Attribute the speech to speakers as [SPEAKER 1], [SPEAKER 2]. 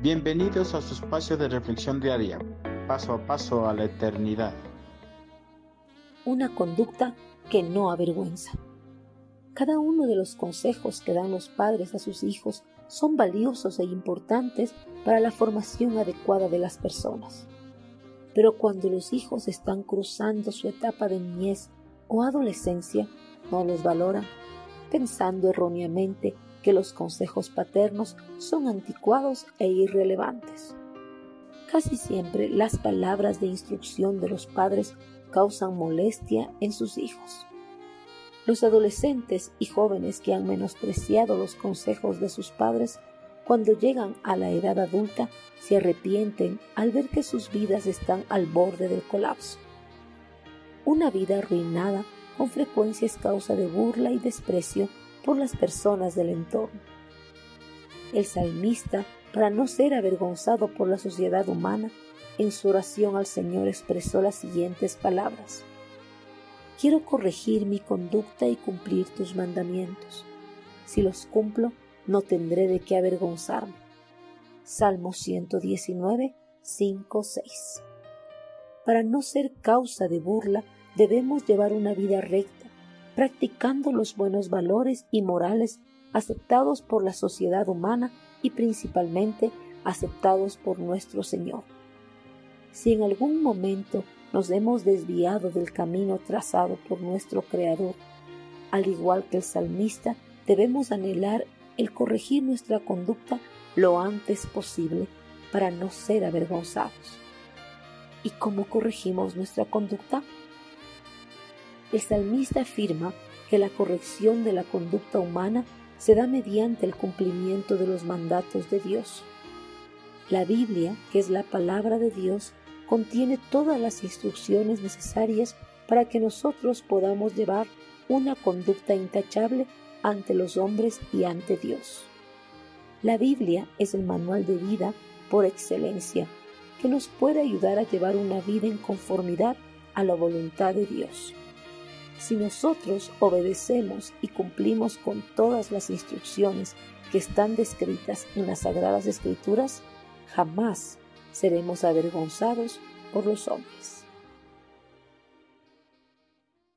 [SPEAKER 1] Bienvenidos a su espacio de reflexión diaria, paso a paso a la eternidad.
[SPEAKER 2] Una conducta que no avergüenza. Cada uno de los consejos que dan los padres a sus hijos son valiosos e importantes para la formación adecuada de las personas. Pero cuando los hijos están cruzando su etapa de niñez o adolescencia, no los valoran, pensando erróneamente que los consejos paternos son anticuados e irrelevantes. Casi siempre las palabras de instrucción de los padres causan molestia en sus hijos. Los adolescentes y jóvenes que han menospreciado los consejos de sus padres cuando llegan a la edad adulta se arrepienten al ver que sus vidas están al borde del colapso. Una vida arruinada con frecuencia es causa de burla y desprecio por las personas del entorno. El salmista, para no ser avergonzado por la sociedad humana, en su oración al Señor expresó las siguientes palabras. Quiero corregir mi conducta y cumplir tus mandamientos. Si los cumplo, no tendré de qué avergonzarme. Salmo 119, 5, 6. Para no ser causa de burla, debemos llevar una vida recta practicando los buenos valores y morales aceptados por la sociedad humana y principalmente aceptados por nuestro Señor. Si en algún momento nos hemos desviado del camino trazado por nuestro Creador, al igual que el salmista, debemos anhelar el corregir nuestra conducta lo antes posible para no ser avergonzados. ¿Y cómo corregimos nuestra conducta? El salmista afirma que la corrección de la conducta humana se da mediante el cumplimiento de los mandatos de Dios. La Biblia, que es la palabra de Dios, contiene todas las instrucciones necesarias para que nosotros podamos llevar una conducta intachable ante los hombres y ante Dios. La Biblia es el manual de vida por excelencia que nos puede ayudar a llevar una vida en conformidad a la voluntad de Dios. Si nosotros obedecemos y cumplimos con todas las instrucciones que están descritas en las Sagradas Escrituras, jamás seremos avergonzados por los hombres.